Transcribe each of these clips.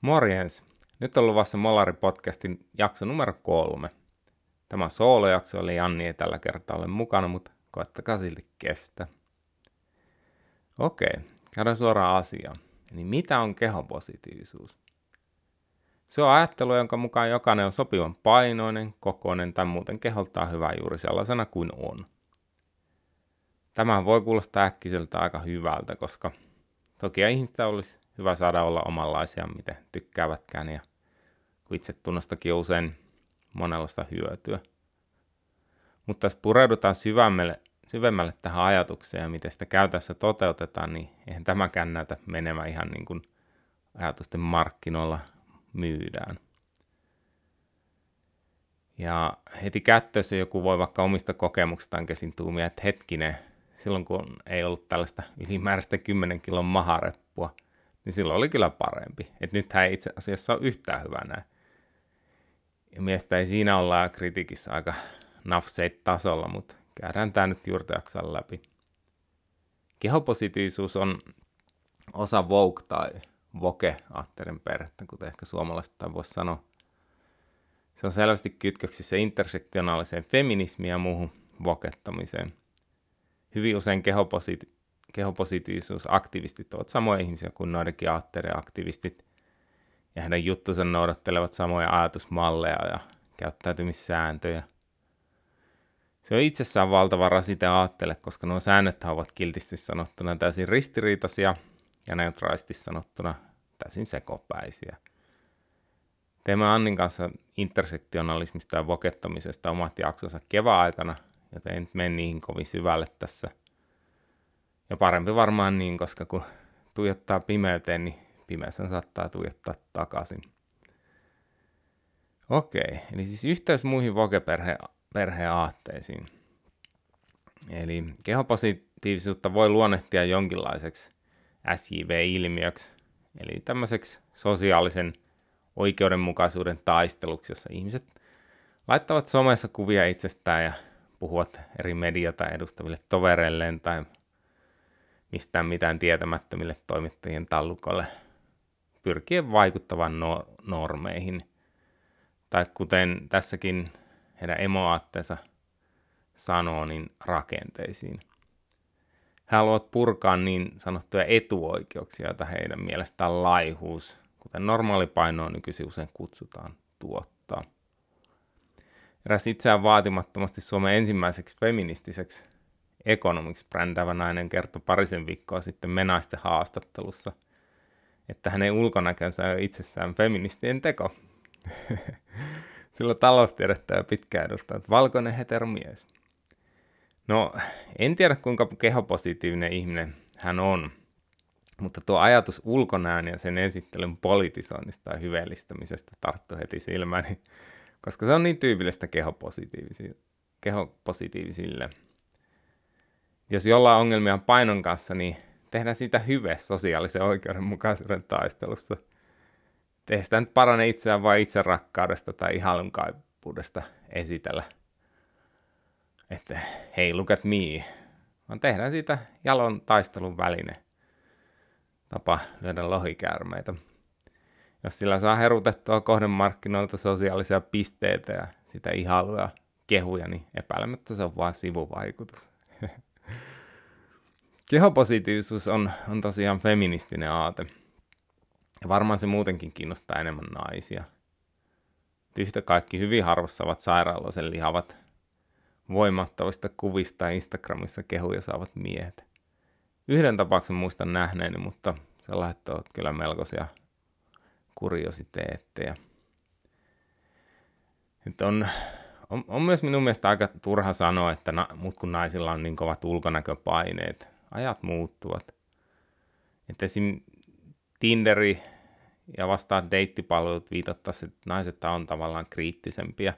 Morjens! Nyt on luvassa Molari-podcastin jakso numero kolme. Tämä soolojakso oli Janni ei tällä kertaa ole mukana, mutta koettakaa silti kestä. Okei, käydään suoraan asiaan. Eli mitä on kehopositiivisuus? Se on ajattelu, jonka mukaan jokainen on sopivan painoinen, kokoinen tai muuten keholtaan hyvä juuri sellaisena kuin on. Tämä voi kuulostaa äkkiseltä aika hyvältä, koska toki ihmistä olisi hyvä saada olla omanlaisia, miten tykkäävätkään, ja itse tunnostakin usein monenlaista hyötyä. Mutta jos pureudutaan syvemmälle, syvemmälle tähän ajatukseen ja miten sitä käytännössä toteutetaan, niin eihän tämäkään näytä menemään ihan niin kuin ajatusten markkinoilla myydään. Ja heti kättössä joku voi vaikka omista kokemuksistaan käsin tuumia, että hetkinen, silloin kun ei ollut tällaista ylimääräistä 10 kilon mahareppua, niin silloin oli kyllä parempi. Että nythän ei itse asiassa ole yhtään hyvä näin. Ja miestä ei siinä olla kritiikissä aika nafseit tasolla, mutta käydään tämä nyt juurtajaksan läpi. Kehopositiivisuus on osa Vogue tai Voke-aatteiden perhettä, kuten ehkä suomalaiset voisi sanoa. Se on selvästi kytköksissä intersektionaaliseen feminismiin ja muuhun vokettamiseen. Hyvin usein kehopositi- kehopositiivisuusaktivistit ovat samoja ihmisiä kuin noidenkin aktivistit, ja heidän juttunsa noudattelevat samoja ajatusmalleja ja käyttäytymissääntöjä. Se on itsessään valtava rasite aattele, koska nuo säännöt ovat kiltisti sanottuna täysin ristiriitaisia ja neutraalisti sanottuna täysin sekopäisiä. Teemme Annin kanssa intersektionalismista ja vokettamisesta omat jaksonsa kevään aikana, joten en mene niihin kovin syvälle tässä – ja parempi varmaan niin, koska kun tuijottaa pimeyteen, niin pimeässä saattaa tuijottaa takaisin. Okei, eli siis yhteys muihin voke-perheen aatteisiin. Eli kehopositiivisuutta voi luonnehtia jonkinlaiseksi SJV-ilmiöksi, eli tämmöiseksi sosiaalisen oikeudenmukaisuuden taisteluksi, jossa ihmiset laittavat somessa kuvia itsestään ja puhuvat eri mediota edustaville tovereilleen tai mistään mitään tietämättömille toimittajien tallukolle pyrkien vaikuttavan no- normeihin. Tai kuten tässäkin heidän emoaatteensa sanoo, niin rakenteisiin. He haluavat purkaa niin sanottuja etuoikeuksia, joita heidän mielestään laihuus, kuten normaalipainoa nykyisin usein kutsutaan, tuottaa. Eräs itseään vaatimattomasti Suomen ensimmäiseksi feministiseksi Economics brändäävä nainen kertoi parisen viikkoa sitten menaisten haastattelussa, että hänen ulkonäkönsä on itsessään feministien teko. Sillä taloustiedettä ja pitkä edustaa, että valkoinen heteromies. No, en tiedä kuinka kehopositiivinen ihminen hän on, mutta tuo ajatus ulkonäön ja sen esittelyn politisoinnista ja hyveellistämisestä tarttui heti silmään, koska se on niin tyypillistä kehopositiivisille. kehopositiivisille jos jollain on ongelmia painon kanssa, niin tehdään siitä hyve sosiaalisen oikeudenmukaisuuden taistelussa. Tehdään sitä nyt parane itseään vain itse rakkaudesta tai ihailun esitellä. Että hei, look at me. Vaan tehdään siitä jalon taistelun väline. Tapa lyödä lohikäärmeitä. Jos sillä saa herutettua kohdemarkkinoilta sosiaalisia pisteitä ja sitä ihailua kehuja, niin epäilemättä se on vain sivuvaikutus. Kehopositiivisuus on, on tosiaan feministinen aate. Ja varmaan se muutenkin kiinnostaa enemmän naisia. Yhtä kaikki hyvin harvassa ovat sairaaloisen lihavat voimattavista kuvista Instagramissa kehuja saavat miehet. Yhden tapauksen muistan nähneeni, mutta sellaiset ovat kyllä melkoisia kuriositeetteja. On, on, on myös minun mielestä aika turha sanoa, että na, mut kun naisilla on niin kovat ulkonäköpaineet, ajat muuttuvat. Että esim. Tinderi ja vastaan deittipalvelut viitattaisiin, että naiset on tavallaan kriittisempiä.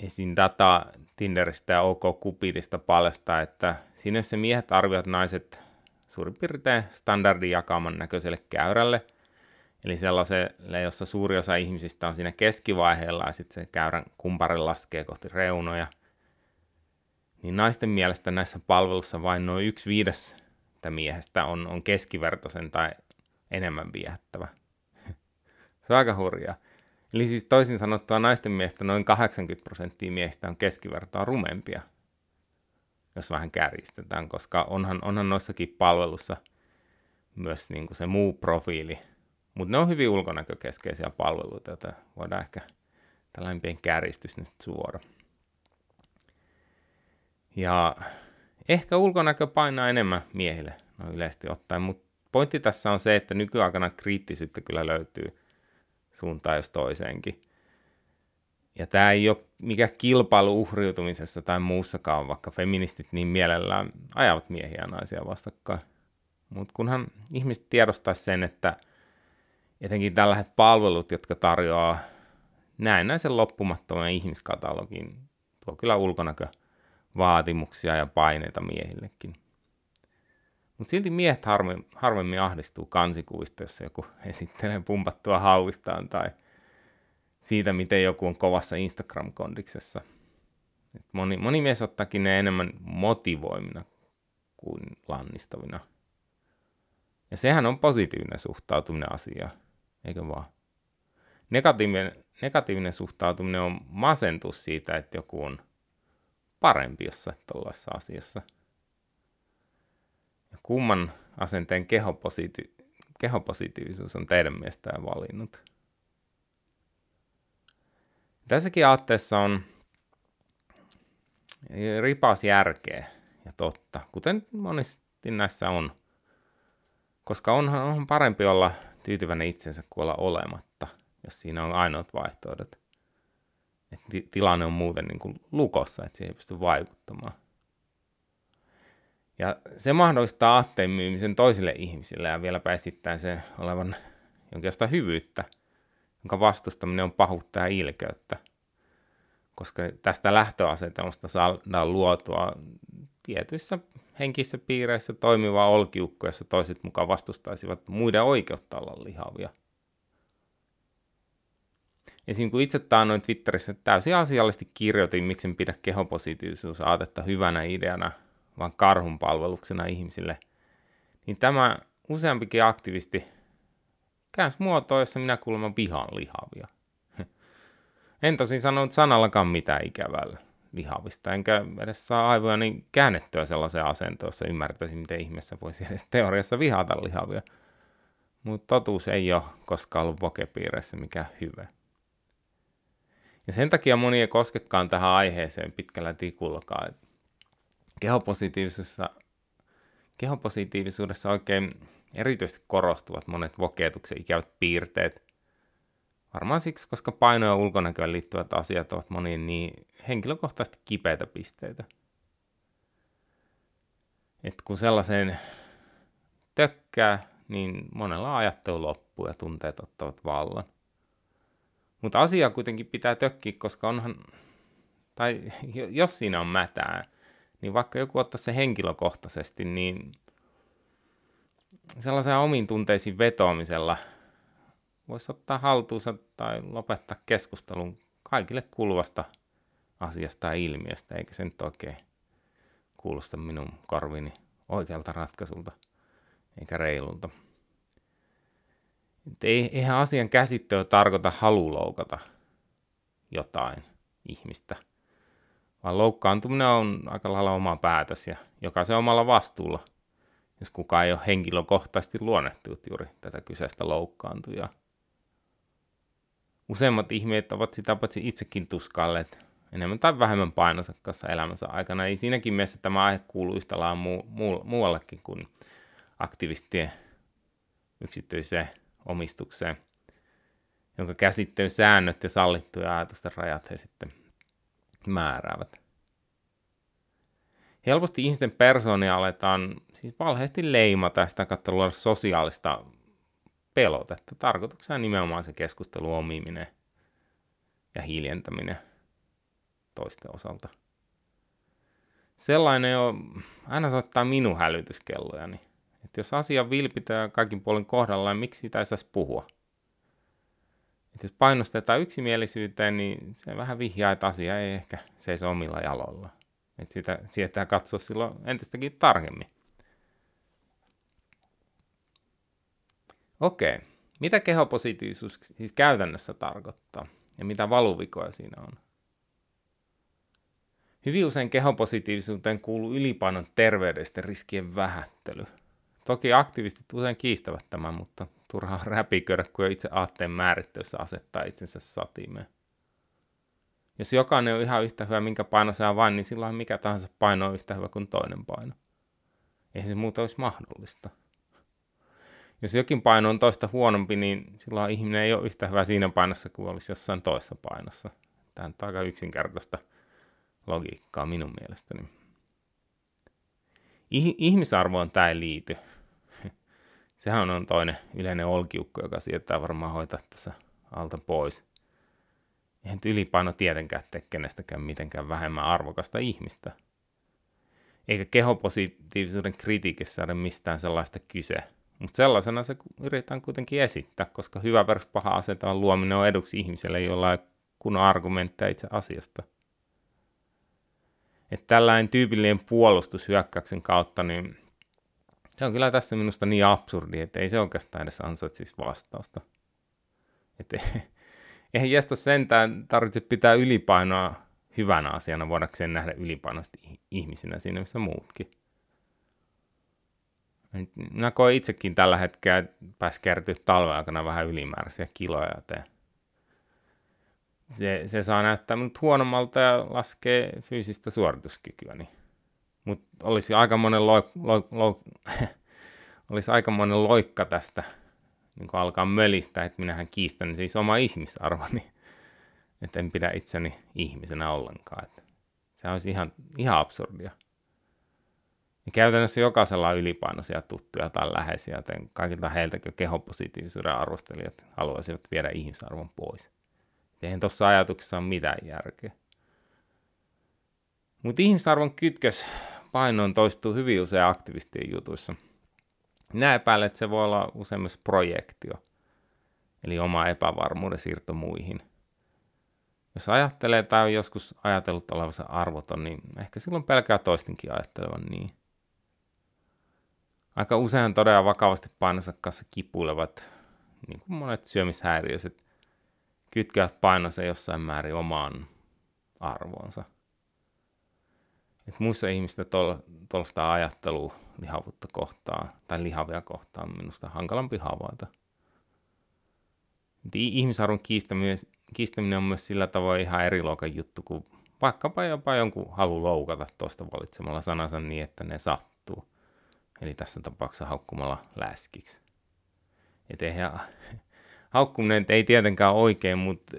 Esim. data Tinderistä ja OK Cupidista paljastaa, että siinä se miehet arvioivat naiset suurin piirtein standardin jakaman näköiselle käyrälle, eli sellaiselle, jossa suuri osa ihmisistä on siinä keskivaiheella ja sitten se käyrän kumpare laskee kohti reunoja – niin naisten mielestä näissä palveluissa vain noin yksi viides miehestä on, on keskivertaisen tai enemmän viehättävä. Se on aika hurjaa. Eli siis toisin sanottuna naisten miestä noin 80 prosenttia miehistä on keskivertoa rumempia, jos vähän kärjistetään, koska onhan, onhan noissakin palvelussa myös niin kuin se muu profiili. Mutta ne on hyvin ulkonäkökeskeisiä palveluita, joita voidaan ehkä tällainen pieni kärjistys nyt suora. Ja ehkä ulkonäkö painaa enemmän miehille no yleisesti ottaen, mutta pointti tässä on se, että nykyaikana kriittisyyttä kyllä löytyy suuntaan jos toiseenkin. Ja tämä ei ole mikä kilpailu uhriutumisessa tai muussakaan, vaikka feministit niin mielellään ajavat miehiä ja naisia vastakkain. Mutta kunhan ihmiset tiedostaisi sen, että etenkin tällaiset palvelut, jotka tarjoaa näennäisen loppumattoman ihmiskatalogin, tuo kyllä ulkonäkövaatimuksia ja paineita miehillekin. Mutta silti miehet harvemmin, harvemmin ahdistuu kansikuvista, jos joku esittelee pumpattua hauistaan tai siitä, miten joku on kovassa Instagram-kondiksessa. Et moni, moni mies ottaakin ne enemmän motivoimina kuin lannistavina. Ja sehän on positiivinen suhtautuminen asiaan, eikö vaan? Negatiivinen, negatiivinen suhtautuminen on masentus siitä, että joku on parempi jossain tuollaisessa asiassa – kumman asenteen kehopositi- kehopositiivisuus on teidän mielestään valinnut? Tässäkin aatteessa on ripas järkeä ja totta, kuten monesti näissä on. Koska onhan, onhan parempi olla tyytyväinen itsensä kuin olla olematta, jos siinä on ainoat vaihtoehdot. Et tilanne on muuten niin kuin lukossa, että siihen ei pysty vaikuttamaan. Ja se mahdollistaa aatteen myymisen toisille ihmisille ja vieläpä esittää se olevan jonkinlaista hyvyyttä, jonka vastustaminen on pahuutta ja ilkeyttä. Koska tästä lähtöasetelmasta saadaan luotua tietyissä henkissä piireissä toimivaa olkiukko, jossa toiset mukaan vastustaisivat muiden oikeutta olla lihavia. Esim. kun itse taannoin Twitterissä täysin asiallisesti kirjoitin, miksi pidä kehopositiivisuusaatetta hyvänä ideana – vaan karhun palveluksena ihmisille, niin tämä useampikin aktivisti käänsi muotoa, jossa minä kuulemma vihaan lihavia. En tosin sanonut sanallakaan mitään ikävällä lihavista, enkä edes saa aivoja niin käännettyä sellaiseen asentoon, jossa ymmärtäisin, miten ihmeessä voisi edes teoriassa vihata lihavia. Mutta totuus ei ole koskaan ollut vokepiireissä mikä hyvä. Ja sen takia moni ei koskekaan tähän aiheeseen pitkällä tikullakaan kehopositiivisessa, kehopositiivisuudessa oikein erityisesti korostuvat monet vokeetuksen ikävät piirteet. Varmaan siksi, koska paino- ja ulkonäköön liittyvät asiat ovat moniin niin henkilökohtaisesti kipeitä pisteitä. Et kun sellaiseen tökkää, niin monella ajattelu loppuu ja tunteet ottavat vallan. Mutta asia kuitenkin pitää tökkiä, koska onhan, tai jos siinä on mätää, niin vaikka joku ottaisi se henkilökohtaisesti, niin sellaisen omiin tunteisiin vetoamisella voisi ottaa haltuunsa tai lopettaa keskustelun kaikille kuuluvasta asiasta ja ilmiöstä, eikä sen oikein kuulosta minun korvini oikealta ratkaisulta eikä reilulta. Et ei, eihän asian käsittely tarkoita haluloukata jotain ihmistä – vaan loukkaantuminen on aika lailla oma päätös ja jokaisen omalla vastuulla, jos kukaan ei ole henkilökohtaisesti luonnehtunut juuri tätä kyseistä loukkaantujaa. Useimmat ihmeet ovat sitä paitsi itsekin tuskailleet enemmän tai vähemmän painonsa kanssa elämänsä aikana. Ei siinäkin mielessä tämä aihe kuulu yhtä lailla muu, muu, muuallekin kuin aktivistien yksityiseen omistukseen, jonka käsittelyn säännöt ja sallittuja ajatusten rajat he sitten määräävät. Helposti ihmisten persoonia aletaan siis valheasti leimata sitä kautta luoda sosiaalista pelotetta. Tarkoituksena nimenomaan se keskustelu omiminen ja hiljentäminen toisten osalta. Sellainen jo aina soittaa minun hälytyskellojani. Että jos asia vilpitää kaikin puolin kohdallaan, miksi sitä ei saisi puhua – että jos painostetaan yksimielisyyteen, niin se vähän vihjaa, että asia ei ehkä seiso omilla jaloilla. Että sitä sietää katsoa silloin entistäkin tarkemmin. Okei, mitä kehopositiivisuus siis käytännössä tarkoittaa ja mitä valuvikoja siinä on? Hyvin usein kehopositiivisuuteen kuuluu ylipainon terveydestä riskien vähättely. Toki aktivistit usein kiistävät tämän, mutta turhaa räpiköidä, kun itse aatteen määrittelyssä asettaa itsensä satimeen. Jos jokainen on ihan yhtä hyvä, minkä paino saa vain, niin silloin mikä tahansa paino on yhtä hyvä kuin toinen paino. Ei se muuta olisi mahdollista. Jos jokin paino on toista huonompi, niin silloin ihminen ei ole yhtä hyvä siinä painossa kuin olisi jossain toisessa painossa. Tämä on aika yksinkertaista logiikkaa minun mielestäni. Ihmisarvoon tämä ei liity. Sehän on toinen yleinen olkiukko, joka sietää varmaan hoitaa tässä alta pois. Eihän ylipaino tietenkään tee kenestäkään mitenkään vähemmän arvokasta ihmistä. Eikä kehopositiivisuuden kritiikissä ole mistään sellaista kyse. Mutta sellaisena se yritetään kuitenkin esittää, koska hyvä versus paha asetelman luominen on eduksi ihmiselle, jolla ei kunnon argumentteja itse asiasta. Että tällainen tyypillinen puolustushyökkäyksen kautta, niin se on kyllä tässä minusta niin absurdi, että ei se oikeastaan edes ansaitsisi vastausta. Että eihän jästä sentään tarvitse pitää ylipainoa hyvänä asiana, voidakseen nähdä ylipainoista ihmisinä siinä, missä muutkin. Minä koen itsekin tällä hetkellä, pääs kertyä talven aikana vähän ylimääräisiä kiloja, joten se, se saa näyttää minut huonommalta ja laskee fyysistä suorituskykyä. Niin. Mutta olisi aika monen loik, loik, loik, olisi loikka tästä niin alkaa mölistä, että minähän kiistän siis oma ihmisarvoni, että en pidä itseni ihmisenä ollenkaan. Että se olisi ihan, ihan absurdia. Ja käytännössä jokaisella on ylipainoisia tuttuja tai läheisiä, joten kaikilta heiltäkö kehopositiivisuuden arvostelijat haluaisivat viedä ihmisarvon pois. Eihän tuossa ajatuksessa ole mitään järkeä. Mutta ihmisarvon kytkös painoon toistuu hyvin usein aktivistien jutuissa. Minä epäilen, että se voi olla usein myös projektio, eli oma epävarmuuden siirto muihin. Jos ajattelee tai on joskus ajatellut olevansa arvoton, niin ehkä silloin pelkää toistenkin ajattelevan niin. Aika usein todella vakavasti painonsa kanssa kipuilevat, niin kuin monet syömishäiriöiset, kytkevät painonsa jossain määrin omaan arvoonsa. Et muissa ihmistä tuollaista ajattelua lihavuutta kohtaan tai lihavia kohtaan minusta hankalampi havaita. Ihmisarvon kiistäminen, on myös sillä tavoin ihan eri luokan juttu kuin vaikkapa jopa jonkun halu loukata tuosta valitsemalla sanansa niin, että ne sattuu. Eli tässä tapauksessa haukkumalla läskiksi. Et eihän, haukkuminen ei tietenkään oikein, mutta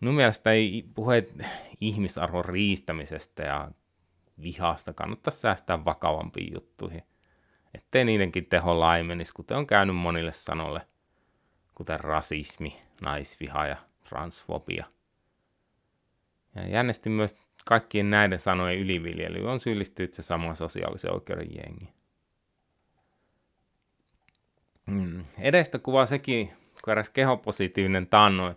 minun mielestä ei puheet ihmisarvon riistämisestä ja vihasta kannattaisi säästää vakavampiin juttuihin, ettei niidenkin teho laimenisi, kuten on käynyt monille sanolle, kuten rasismi, naisviha ja transfobia. Ja jännästi myös kaikkien näiden sanojen yliviljely on syyllistynyt se sama sosiaalisen oikeuden jengi. Mm. Edestä kuvaa sekin, kun eräs kehopositiivinen tannoi,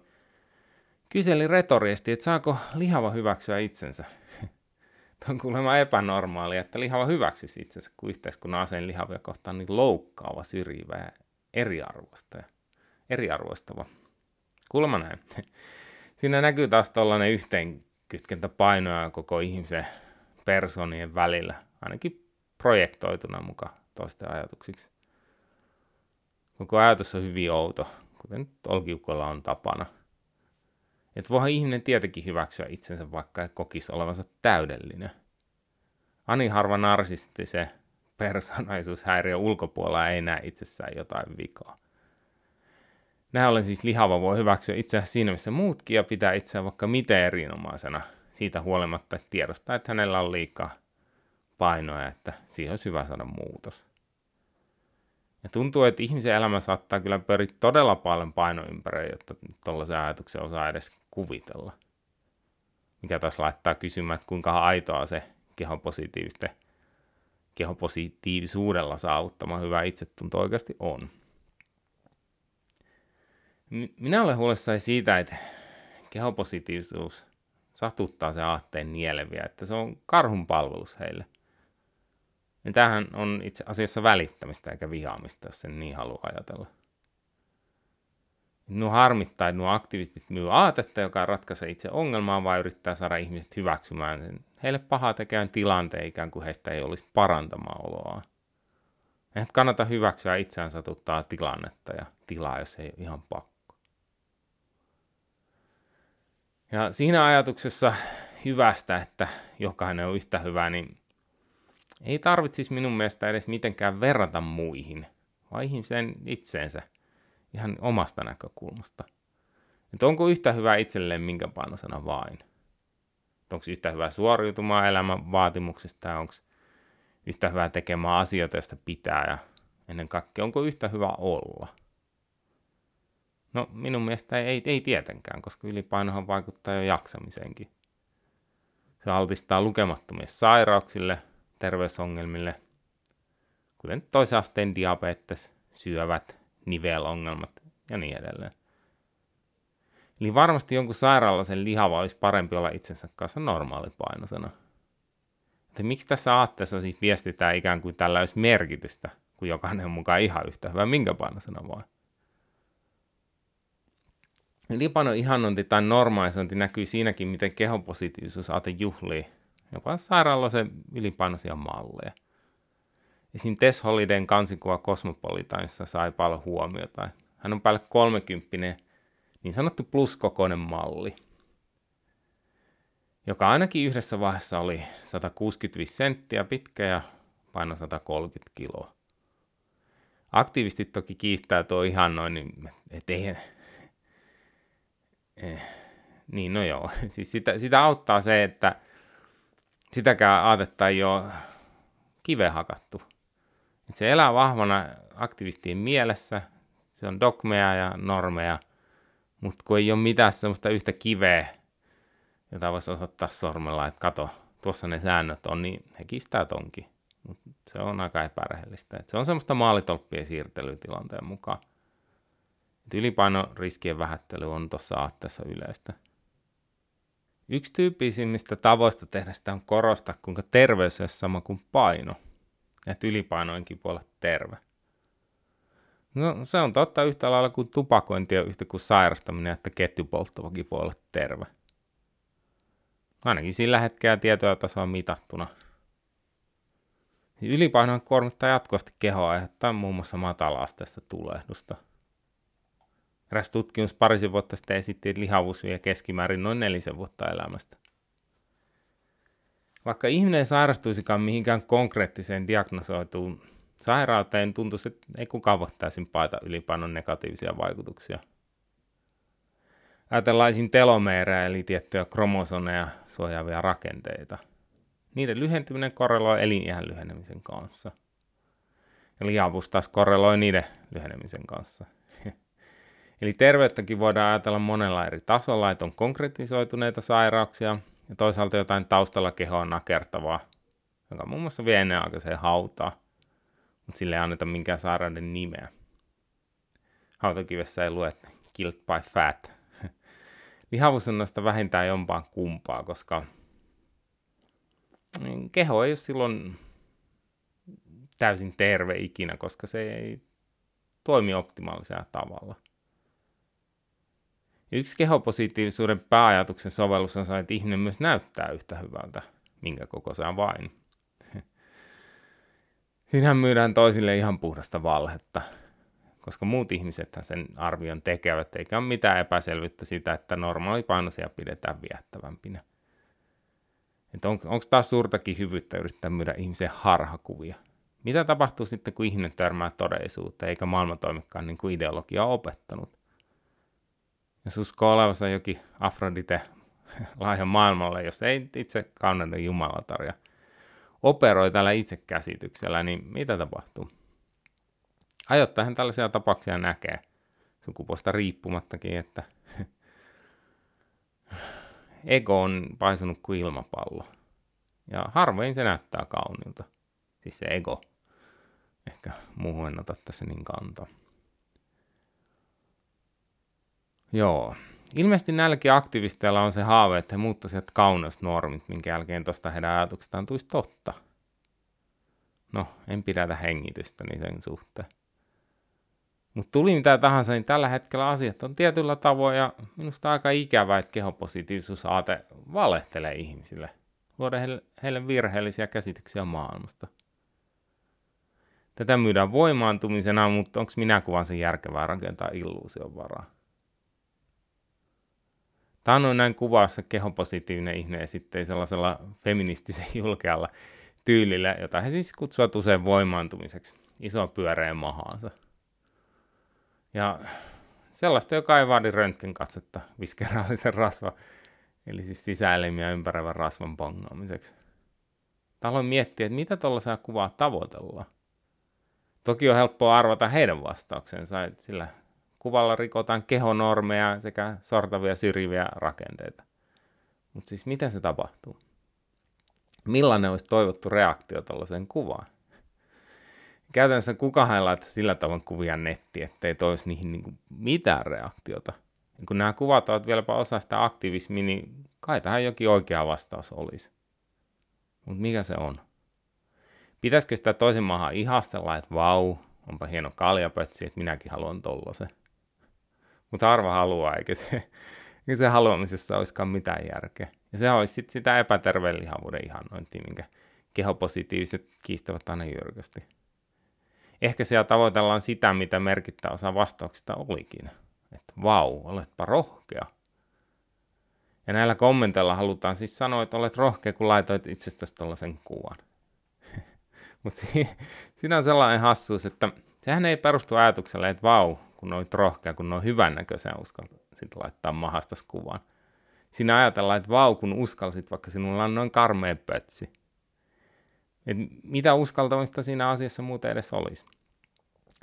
kyseli retoriesti, että saako lihava hyväksyä itsensä. Tämä on kuulemma epänormaalia, että lihava hyväksyisi itsensä, kun yhteiskunnan aseen lihavia kohtaan niin loukkaava, syrjivä ja eriarvoista ja eriarvoistava. Kuulemma näin. Siinä näkyy taas tuollainen yhteenkytkentä painoa koko ihmisen personien välillä, ainakin projektoituna mukaan toisten ajatuksiksi. Koko ajatus on hyvin outo, kuten Olkiukolla on tapana. Että voihan ihminen tietenkin hyväksyä itsensä, vaikka ei kokisi olevansa täydellinen. Ani harva narsistisen persoonallisuushäiriö ulkopuolella ei näe itsessään jotain vikaa. Näin ollen siis lihava voi hyväksyä itseään siinä, missä muutkin, ja pitää itseään vaikka miten erinomaisena siitä huolimatta, että tiedostaa, että hänellä on liikaa painoa ja että siihen olisi hyvä saada muutos. Ja tuntuu, että ihmisen elämä saattaa kyllä pyöriä todella paljon painoympäröjä, jotta tuollaisen ajatuksen osaa edes kuvitella. Mikä taas laittaa kysymään, että kuinka aitoa se kehopositiivisten kehopositiivisuudella saavuttama hyvä itsetunto oikeasti on. Minä olen huolissani siitä, että kehopositiivisuus satuttaa se aatteen nieleviä, että se on karhun palvelus heille – niin tämähän on itse asiassa välittämistä eikä vihaamista, jos sen niin haluaa ajatella. Nuo harmittaa, että nuo aktivistit myy aatetta, joka ratkaisee itse ongelmaa, vai yrittää saada ihmiset hyväksymään sen heille pahaa tekevän tilanteen, ikään kuin heistä ei olisi parantamaan oloa. Eihän kannata hyväksyä itseään satuttaa tilannetta ja tilaa, jos ei ole ihan pakko. Ja siinä ajatuksessa hyvästä, että jokainen on yhtä hyvä, niin ei tarvitsisi minun mielestä edes mitenkään verrata muihin, vaan ihmiseen itseensä ihan omasta näkökulmasta. Että onko yhtä hyvä itselleen minkä painosana vain? Onko yhtä hyvä suoriutumaan elämän vaatimuksista ja onko yhtä hyvä tekemään asioita, joista pitää ja ennen kaikkea onko yhtä hyvä olla? No minun mielestä ei, ei tietenkään, koska ylipainohan vaikuttaa jo jaksamiseenkin. Se altistaa lukemattomille sairauksille, terveysongelmille, kuten toisen asteen diabetes, syövät, nivelongelmat ja niin edelleen. Eli varmasti jonkun sairaalaisen lihava olisi parempi olla itsensä kanssa normaalipainosena. Että miksi tässä aatteessa siis viestitään ikään kuin tällä olisi merkitystä, kun jokainen on mukaan ihan yhtä hyvä, minkä painosena vaan. Lipanon ihannointi tai normalisointi näkyy siinäkin, miten kehopositiivisuus aate juhlii jopa sairaalaisen ylipainoisia malleja. Esim. Tess Holidayn kansikuva Cosmopolitanissa sai paljon huomiota. Hän on päälle 30 niin sanottu pluskokoinen malli, joka ainakin yhdessä vaiheessa oli 165 senttiä pitkä ja paino 130 kiloa. Aktivistit toki kiistää tuo ihan noin, niin et ei, eh, niin no joo, siis sitä, sitä auttaa se, että sitäkään aatetta ei ole kive hakattu. Et se elää vahvana aktivistien mielessä, se on dogmeja ja normeja, mutta kun ei ole mitään semmoista yhtä kiveä, jota voisi osoittaa sormella, että kato, tuossa ne säännöt on, niin he kistää tonkin. Mut se on aika epärehellistä. Et se on semmoista maalitolppien siirtelytilanteen mukaan. Et ylipainoriskien vähättely on tuossa aatteessa yleistä. Yksi tyyppisimmistä tavoista tehdä sitä on korostaa, kuinka terveys on sama kuin paino. Että ylipainoinkin voi olla terve. No se on totta yhtä lailla kuin tupakointi on yhtä kuin sairastaminen, että ketjupolttavakin voi olla terve. Ainakin sillä hetkellä tietoa tasoa mitattuna. Ylipaino kuormittaa jatkuvasti kehoa aiheuttaa muun muassa matala-asteista tulehdusta. Eräs tutkimus parisen vuotta sitten esitti, että lihavuus vie keskimäärin noin nelisen vuotta elämästä. Vaikka ihminen ei sairastuisikaan mihinkään konkreettiseen diagnosoituun sairauteen tuntuisi, että ei kukaan voi täysin paita ylipainon negatiivisia vaikutuksia. Ajatellaan telomeerejä, eli tiettyjä kromosoneja suojaavia rakenteita. Niiden lyhentyminen korreloi eliniän lyhenemisen kanssa. Ja lihavuus taas korreloi niiden lyhenemisen kanssa. Eli terveyttäkin voidaan ajatella monella eri tasolla, että on konkretisoituneita sairauksia ja toisaalta jotain taustalla kehoon nakertavaa, joka muun muassa vie ennenaikaiseen hautaan mutta sille ei anneta minkään sairauden nimeä. Hautakivessä ei lue killed by fat. Lihavuus on noista vähintään jompaan kumpaa, koska keho ei ole silloin täysin terve ikinä, koska se ei toimi optimaalisella tavalla. Yksi kehopositiivisuuden pääajatuksen sovellus on se, että ihminen myös näyttää yhtä hyvältä, minkä koko se on vain. Siinähän myydään toisille ihan puhdasta valhetta, koska muut ihmiset sen arvion tekevät, eikä ole mitään epäselvyyttä sitä, että normaalipainoisia pidetään viettävämpinä. Että on, onko taas suurtakin hyvyyttä yrittää myydä ihmisen harhakuvia? Mitä tapahtuu sitten, kun ihminen törmää todellisuuteen, eikä maailma toimikaan niin kuin ideologia on opettanut? Jos uskoo olevansa jokin Afrodite laaja maailmalle, jos ei itse kauneuden jumalatar ja operoi tällä itsekäsityksellä, niin mitä tapahtuu? Ajoittahan tällaisia tapauksia näkee sukupuolesta riippumattakin, että ego on paisunut kuin ilmapallo. Ja harvoin se näyttää kauniilta. Siis se ego. Ehkä muuhun en ota tässä niin kantaa. Joo. Ilmeisesti näilläkin aktivisteilla on se haave, että he muuttaisivat kauneusnormit, minkä jälkeen tuosta heidän ajatuksestaan tulisi totta. No, en pidätä hengitystä niin sen suhteen. Mutta tuli mitä tahansa, niin tällä hetkellä asiat on tietyllä tavoin ja minusta aika ikävä, että kehopositiivisuusaate valehtelee ihmisille. Luoda heille, heille virheellisiä käsityksiä maailmasta. Tätä myydään voimaantumisena, mutta onko minä kuvan sen järkevää rakentaa illuusion varaa? On näin kuvassa kehopositiivinen ihminen sitten sellaisella feministisen julkealla tyylillä, jota he siis kutsuvat usein voimaantumiseksi, iso pyöreä mahaansa. Ja sellaista, joka ei vaadi röntgenkatsetta viskeraalisen rasva, eli siis sisäelimiä ympäröivän rasvan pongaamiseksi. Aloin miettiä, että mitä tuollaisia kuvaa tavoitellaan. Toki on helppoa arvata heidän vastauksensa, sillä kuvalla rikotaan kehonormeja sekä sortavia syrjiviä rakenteita. Mutta siis miten se tapahtuu? Millainen olisi toivottu reaktio tällaiseen kuvaan? Käytännössä kukaan ei laita sillä tavoin kuvia nettiin, ettei toisi niihin niinku mitään reaktiota. Ja kun nämä kuvat ovat vieläpä osa sitä aktivismia, niin kai tähän jokin oikea vastaus olisi. Mutta mikä se on? Pitäisikö sitä toisen maahan ihastella, että vau, onpa hieno kaljapötsi, että minäkin haluan tollasen. Mutta harva haluaa, eikä se, eikä se haluamisessa olisikaan mitään järkeä. Ja se olisi sit sitä epäterveen lihavuuden ihannointia, minkä kehopositiiviset kiistävät aina jyrkästi. Ehkä siellä tavoitellaan sitä, mitä merkittävä osa vastauksista olikin. Että vau, oletpa rohkea. Ja näillä kommenteilla halutaan siis sanoa, että olet rohkea, kun laitoit itsestäsi tällaisen kuvan. Mutta siinä on sellainen hassuus, että sehän ei perustu ajatukselle, että vau, kun olit rohkea, kun on hyvännäköisiä, uskalsit laittaa mahastas kuvan. Siinä ajatellaan, että vau, kun uskalsit, vaikka sinulla on noin karmea pötsi. Et mitä uskaltamista siinä asiassa muuten edes olisi?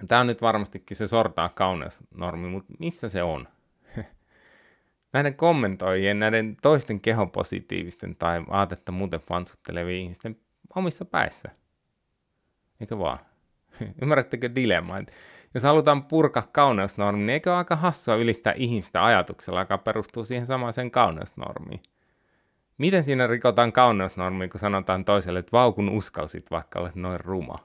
Tämä on nyt varmastikin se sortaa kauneusnormi, mutta missä se on? näiden kommentoijien, näiden toisten kehopositiivisten tai aatetta muuten fansuttelevien ihmisten omissa päissä. Eikö vaan? Ymmärrättekö dilemma? Jos halutaan purkaa kauneusnormi, niin eikö ole aika hassua ylistää ihmistä ajatuksella, joka perustuu siihen samaiseen kauneusnormiin? Miten siinä rikotaan kauneusnormi, kun sanotaan toiselle, että vau kun uskalsit, vaikka olet noin ruma?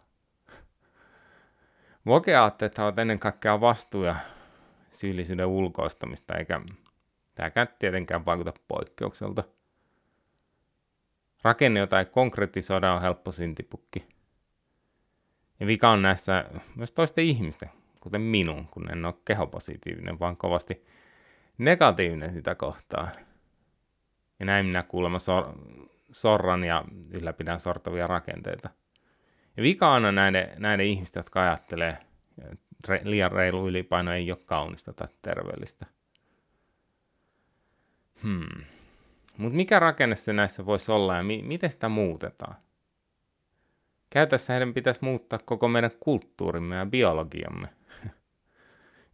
Vokeaatteet ovat ennen kaikkea vastuu ja syyllisyyden ulkoistamista, eikä tämäkään tietenkään vaikuta poikkeukselta. Rakenne, jota ei konkretisoida, on helppo syntipukki. Ja vika on näissä myös toisten ihmisten, kuten minun, kun en ole kehopositiivinen, vaan kovasti negatiivinen sitä kohtaa. Ja näin minä kuulemma sor- sorran ja ylläpidän sortavia rakenteita. Ja vika on näiden, näiden ihmisten, jotka ajattelee, että liian reilu ylipaino ei ole kaunista tai terveellistä. Hmm. Mutta mikä rakenne se näissä voisi olla ja mi- miten sitä muutetaan? Käytässä heidän pitäisi muuttaa koko meidän kulttuurimme ja biologiamme.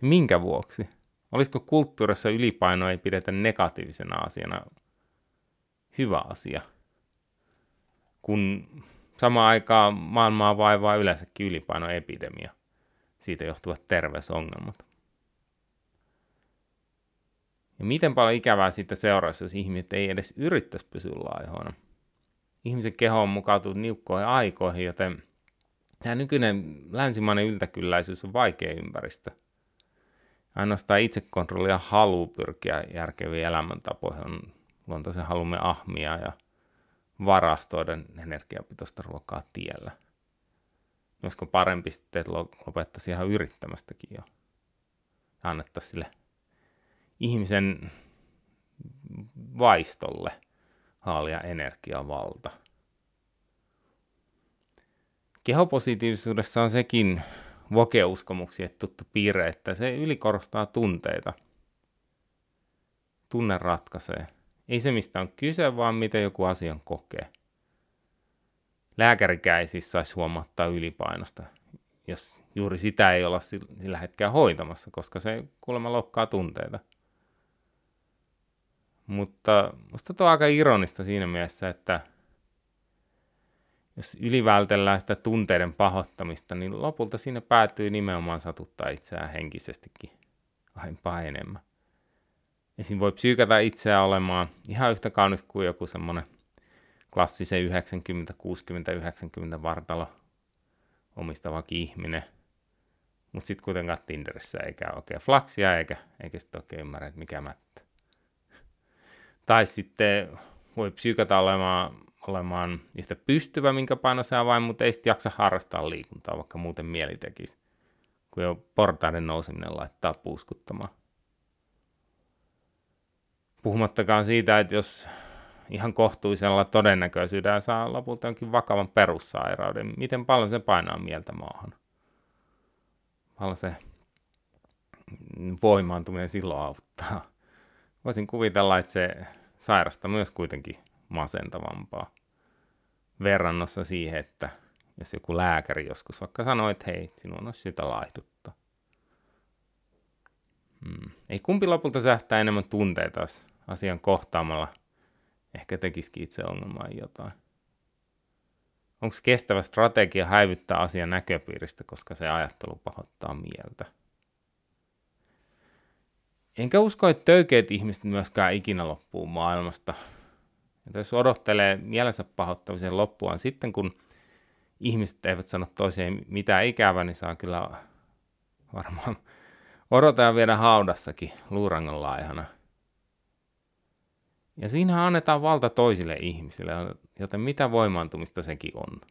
Minkä vuoksi? Olisiko kulttuurissa ylipaino ei pidetä negatiivisena asiana hyvä asia? Kun samaan aikaan maailmaa vaivaa yleensäkin ylipainoepidemia, siitä johtuvat terveysongelmat. Ja miten paljon ikävää siitä seuraisi, jos ihmiset ei edes yrittäisi pysyä laihoina – ihmisen keho on mukautunut niukkoihin aikoihin, joten tämä nykyinen länsimainen yltäkylläisyys on vaikea ympäristö. Ainoastaan itsekontrolli ja halu pyrkiä järkeviin elämäntapoihin on luontaisen halumme ahmia ja varastoida energiapitoista ruokaa tiellä. Olisiko parempi sitten, että lopettaisiin ihan yrittämästäkin jo. Annettaisiin sille ihmisen vaistolle – haalia energiavalta. Kehopositiivisuudessa on sekin vokeuskomuksien tuttu piirre, että se ylikorostaa tunteita. Tunne ratkaisee. Ei se mistä on kyse, vaan miten joku asian kokee. Lääkärikään ei siis saisi huomattaa ylipainosta, jos juuri sitä ei olla sillä hetkellä hoitamassa, koska se kuulemma loukkaa tunteita. Mutta musta tuo on aika ironista siinä mielessä, että jos ylivältellään sitä tunteiden pahoittamista, niin lopulta siinä päätyy nimenomaan satuttaa itseään henkisestikin aiempaa enemmän. Esim. voi psyykätä itseään olemaan ihan yhtä kaunis kuin joku semmoinen klassisen 90, 60, 90 vartalo omistava ihminen. mutta sitten kuitenkaan Tinderissä eikä oikein flaksia eikä, eikä sitten oikein ymmärrä, että mikä mättä. Tai sitten voi psyykata olemaan, olemaan yhtä pystyvä, minkä painossa vain, mutta ei sitten jaksa harrastaa liikuntaa, vaikka muuten mieli tekisi, kun jo portaiden nouseminen laittaa puuskuttamaan. Puhumattakaan siitä, että jos ihan kohtuisella todennäköisyydellä saa lopulta jonkin vakavan perussairauden, miten paljon se painaa mieltä maahan. Paljon se voimaantuminen silloin auttaa. Voisin kuvitella, että se sairasta myös kuitenkin masentavampaa verrannossa siihen, että jos joku lääkäri joskus vaikka sanoo, että hei, sinun on sitä laihduttaa. Hmm. Ei kumpi lopulta säästää enemmän tunteita asian kohtaamalla – ehkä tekisikin itse ongelmaan jotain. Onko kestävä strategia häivyttää asian näköpiiristä, koska se ajattelu pahoittaa mieltä? Enkä usko, että töykeät ihmiset myöskään ikinä loppuu maailmasta. Että jos odottelee mielensä pahoittamisen loppuaan sitten, kun ihmiset eivät sano toiseen mitään ikävää, niin saa kyllä varmaan odottaa viedä haudassakin luurangon laihana. Ja siinä annetaan valta toisille ihmisille, joten mitä voimaantumista sekin on?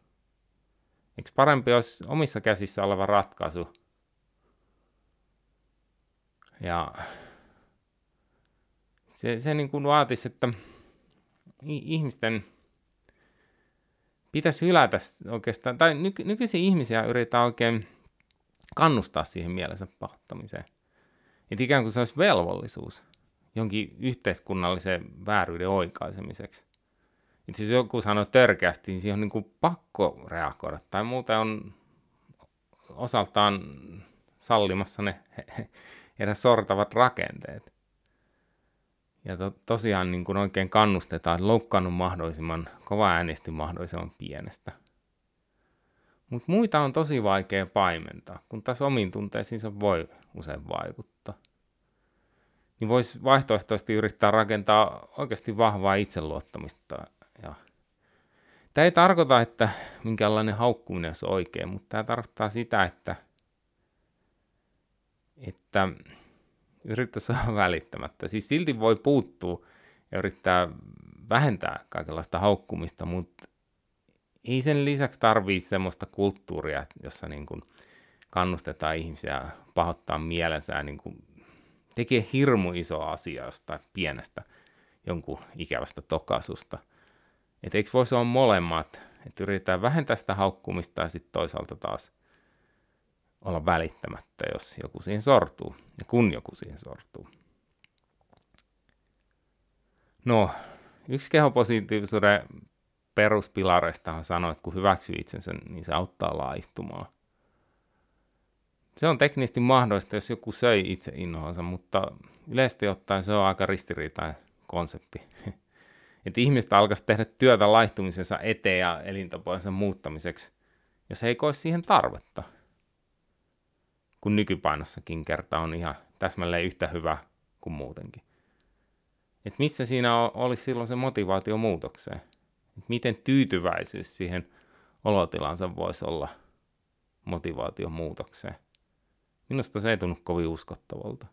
Eikö parempi olisi omissa käsissä oleva ratkaisu? Ja se, se niin kuin vaatisi, että ihmisten pitäisi hylätä oikeastaan, tai nyky, nykyisiä ihmisiä yritetään oikein kannustaa siihen mielensä pahoittamiseen. Että ikään kuin se olisi velvollisuus jonkin yhteiskunnallisen vääryyden oikaisemiseksi. Itse jos joku sanoo törkeästi, niin siihen on niin kuin pakko reagoida, tai muuten on osaltaan sallimassa ne heidän sortavat rakenteet. Ja to, tosiaan niin kuin oikein kannustetaan, että loukkaannut mahdollisimman kova äänesti mahdollisimman pienestä. Mutta muita on tosi vaikea paimentaa, kun taas omiin tunteisiinsa voi usein vaikuttaa niin voisi vaihtoehtoisesti yrittää rakentaa oikeasti vahvaa itseluottamista. Ja tämä ei tarkoita, että minkälainen haukkuminen olisi oikein, mutta tämä tarkoittaa sitä, että, että yrittäisi olla välittämättä. Siis silti voi puuttua ja yrittää vähentää kaikenlaista haukkumista, mutta ei sen lisäksi tarvitse semmoista kulttuuria, jossa niin kuin kannustetaan ihmisiä pahoittaa mielensä niin kuin tekee hirmu iso asia jostain pienestä jonkun ikävästä tokasusta. Että eikö voisi olla molemmat, että yritetään vähentää sitä haukkumista ja sitten toisaalta taas olla välittämättä, jos joku siihen sortuu ja kun joku siihen sortuu. No, yksi kehopositiivisuuden peruspilareista on sanoa, että kun hyväksyy itsensä, niin se auttaa laihtumaan. Se on teknisesti mahdollista, jos joku söi itse innohansa, mutta yleisesti ottaen se on aika ristiriitainen konsepti. että ihmiset alkaisi tehdä työtä laihtumisensa eteen ja elintapojensa muuttamiseksi, jos ei koe siihen tarvetta. Kun nykypainossakin kerta on ihan täsmälleen yhtä hyvä kuin muutenkin. Et missä siinä olisi silloin se motivaatio muutokseen? Et miten tyytyväisyys siihen olotilansa voisi olla motivaatio muutokseen? Minusta se ei tunnu kovin uskottavalta.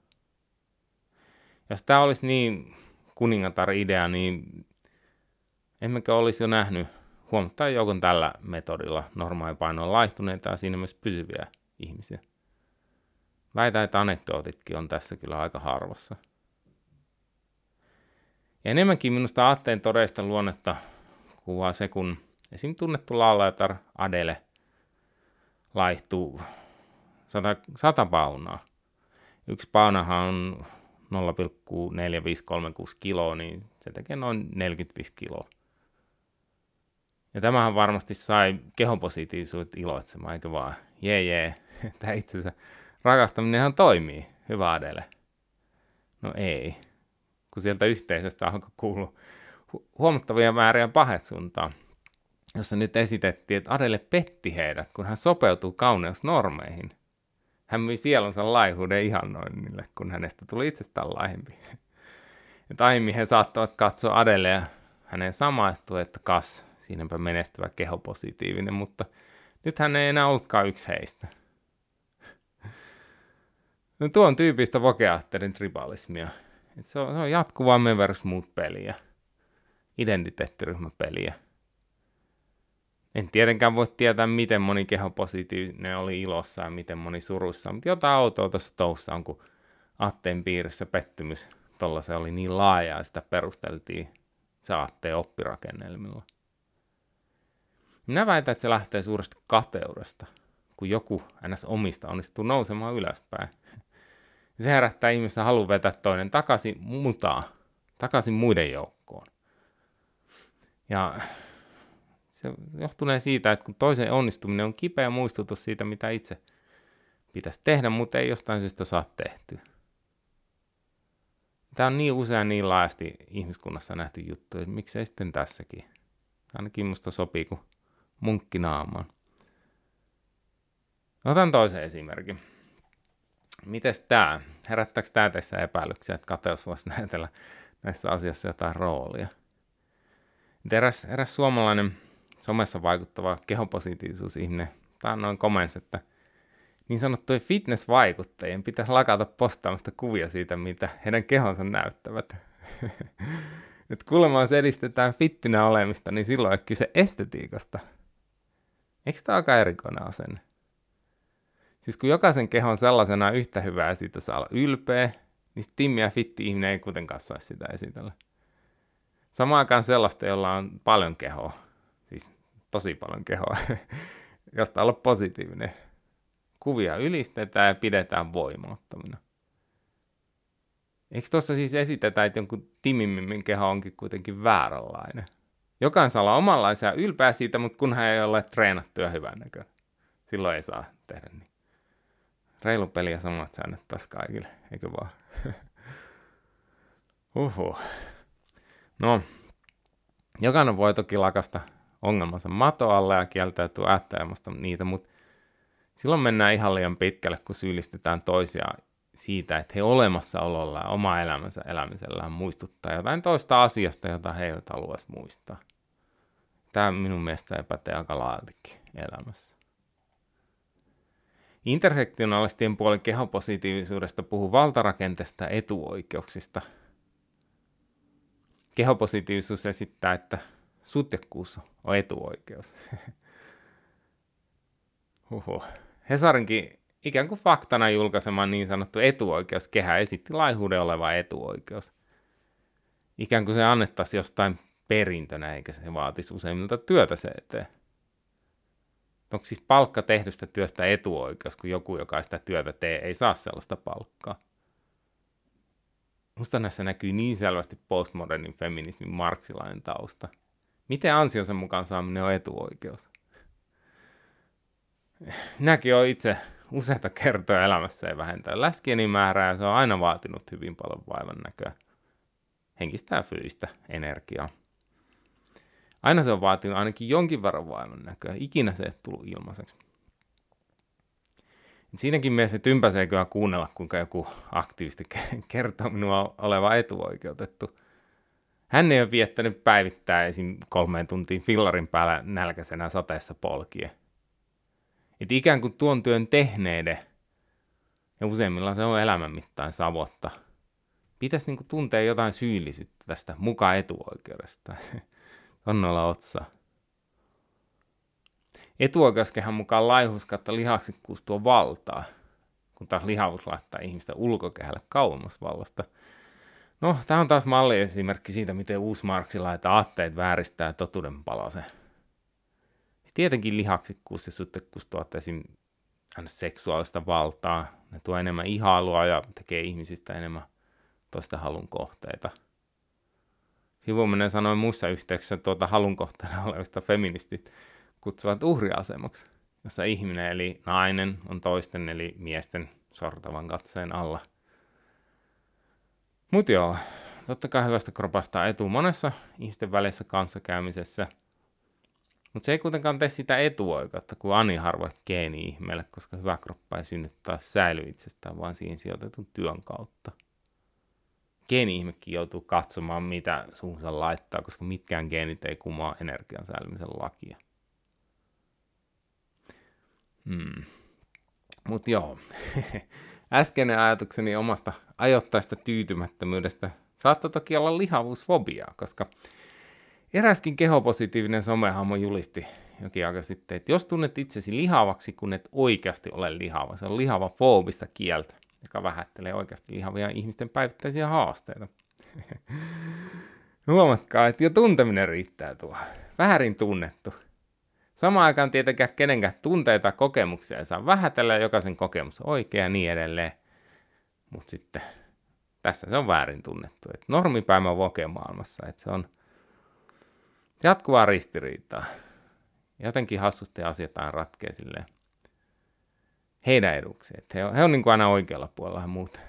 Jos tämä olisi niin kuningatar-idea, niin emmekö olisi jo nähnyt huomattavan joukon tällä metodilla normaalipainoon laihtuneita ja siinä myös pysyviä ihmisiä. Väitän, että anekdootitkin on tässä kyllä aika harvassa. Ja enemmänkin minusta aatteen todellista luonnetta kuvaa se, kun esim. tunnettu laulajatar Adele laihtuu 100, 100 paunaa. Yksi paunahan on 0,4536 kiloa, niin se tekee noin 45 kiloa. Ja tämähän varmasti sai kehopositiivisuudet iloitsemaan, eikö vaan? Jee, jee, tämä itsensä rakastaminenhan toimii. Hyvä Adele. No ei, kun sieltä yhteisöstä alkoi kuulua huomattavia määriä paheksuntaa, jossa nyt esitettiin, että Adele petti heidät, kun hän sopeutuu kauneusnormeihin – hän myi sielunsa laihuuden ihannoinnille, kun hänestä tuli itsestään laihempi. Ja aiemmin he saattavat katsoa Adele ja hänen samaistua, että kas, siinäpä menestyvä kehopositiivinen, mutta nyt hän ei enää ollutkaan yksi heistä. No tuo on tyypistä vokeaatterin tribalismia. Et se, on, se on jatkuvaa me versus muut peliä. Identiteettiryhmäpeliä. En tietenkään voi tietää, miten moni kehopositiivinen oli ilossa ja miten moni surussa, mutta jotain autoa tuossa toussa on, kun Atteen piirissä pettymys tuolla se oli niin laaja ja sitä perusteltiin se Atteen oppirakennelmilla. Minä väitän, että se lähtee suuresta kateudesta, kun joku ns. omista onnistuu nousemaan ylöspäin. Se herättää ihmistä halu vetää toinen takaisin mutaa, takaisin muiden joukkoon. Ja se johtunee siitä, että kun toisen onnistuminen on kipeä muistutus siitä, mitä itse pitäisi tehdä, mutta ei jostain syystä saa tehtyä. Tämä on niin usein niin laajasti ihmiskunnassa nähty juttu, että miksei sitten tässäkin. Ainakin musta sopii kuin munkki naamaan. Otan toisen esimerkin. Mites tämä? Herättääkö tämä tässä epäilyksiä, että kateus voisi näytellä näissä asioissa jotain roolia? Eräs, eräs suomalainen somessa vaikuttava kehopositiivisuusihminen noin komensi, että niin sanottujen fitness-vaikuttajien pitäisi lakata postaamasta kuvia siitä, mitä heidän kehonsa näyttävät. Et kuulemma jos edistetään fittinä olemista, niin silloin on kyse estetiikasta. Eikö tämä aika erikoinen asenne? Siis kun jokaisen kehon sellaisena yhtä hyvää ja siitä saa olla ylpeä, niin timmi ja fitti ihminen ei kuitenkaan saisi sitä esitellä. Samaan aikaan sellaista, jolla on paljon kehoa, siis tosi paljon kehoa, josta olla positiivinen. Kuvia ylistetään ja pidetään voimauttamina. Eikö tuossa siis esitetä, että jonkun timimmin keho onkin kuitenkin vääränlainen? Jokainen saa olla omanlaisia ylpeä siitä, mutta kunhan ei ole treenattu ja hyvän näkö. Silloin ei saa tehdä niin. Reilu peli ja samat säännöt taas kaikille, eikö vaan? Uhu. No, jokainen voi toki lakasta ongelmansa mato alle ja kieltäytyy ajattelemasta niitä, mutta silloin mennään ihan liian pitkälle, kun syyllistetään toisia siitä, että he olemassaololla ja oma elämänsä elämisellään muistuttaa jotain toista asiasta, jota he eivät haluaisi muistaa. Tämä minun mielestä epätee aika laajaltikin elämässä. Intersektionaalistien puolen kehopositiivisuudesta puhuu valtarakenteesta etuoikeuksista. Kehopositiivisuus esittää, että sutjakkuus on etuoikeus. Huhhuh. Hesarinkin ikään kuin faktana julkaisema niin sanottu etuoikeuskehä esitti laihuuden oleva etuoikeus. Ikään kuin se annettaisiin jostain perintönä, eikä se vaatisi useimmilta työtä se eteen. Onko siis palkka tehdystä työstä etuoikeus, kun joku, joka sitä työtä tee, ei saa sellaista palkkaa? Musta näissä näkyy niin selvästi postmodernin feminismin marksilainen tausta. Miten ansionsa mukaan saaminen on etuoikeus? Minäkin olen itse useita kertoja elämässä ei vähentää läskieni määrää ja se on aina vaatinut hyvin paljon vaivan näköä. Henkistä ja fyysistä energiaa. Aina se on vaatinut ainakin jonkin verran vaivan näköä. Ikinä se ei tullut ilmaiseksi. Siinäkin mielessä tympäsee kyllä kuunnella, kuinka joku aktiivisesti kertoo minua oleva etuoikeutettu. Hän ei ole viettänyt päivittää esim. kolmeen tuntiin fillarin päällä nälkäisenä sateessa polkien. Et ikään kuin tuon työn tehneiden, ja useimmilla se on elämän mittaan savotta, pitäisi niinku tuntea jotain syyllisyyttä tästä muka etuoikeudesta. Onnella otsa. Etuoikeuskehän mukaan laihuus kautta lihaksikkuus tuo valtaa, kun taas lihavuus laittaa ihmistä ulkokehälle kauemmas vallasta. No, tämä on taas malliesimerkki siitä, miten uusmarksilaita aatteet vääristää totuuden palasen. Tietenkin lihaksikkuus ja suttekkuus tuottaa esim. seksuaalista valtaa. Ne tuo enemmän ihailua ja tekee ihmisistä enemmän toista halun kohteita – Sivumennen sanoi muissa yhteyksissä tuota halun kohteena olevista feministit kutsuvat uhriasemaksi, jossa ihminen eli nainen on toisten eli miesten sortavan katseen alla. Mut joo, totta kai hyvästä kropasta etu monessa ihmisten välissä kanssakäymisessä. Mutta se ei kuitenkaan tee sitä etuoikeutta kuin Ani harvoit geeni ihmeelle, koska hyvä kroppa ei synny taas säily itsestään, vaan siihen sijoitetun työn kautta geeni-ihmekin joutuu katsomaan, mitä suunsa laittaa, koska mitkään geenit ei kumoa energian säilymisen lakia. Hmm. Mutta joo, äskeinen ajatukseni omasta ajoittaista tyytymättömyydestä saattoi toki olla lihavuusfobiaa, koska eräskin kehopositiivinen somehahmo julisti jokin aika sitten, että jos tunnet itsesi lihavaksi, kun et oikeasti ole lihava, se on lihava foobista kieltä, joka vähättelee oikeasti lihavia ihmisten päivittäisiä haasteita. Huomatkaa, että jo tunteminen riittää tuo. Väärin tunnettu. Samaan aikaan tietenkään kenenkään tunteita kokemuksia ei saa vähätellä, jokaisen kokemus on oikea ja niin edelleen. Mutta sitten tässä se on väärin tunnettu. Et normipäivä voke maailmassa, että se on jatkuvaa ristiriitaa. Jotenkin hassusti asiat aina ratkee silleen heidän eduksi. Et he on, he on niin kuin aina oikealla puolella muut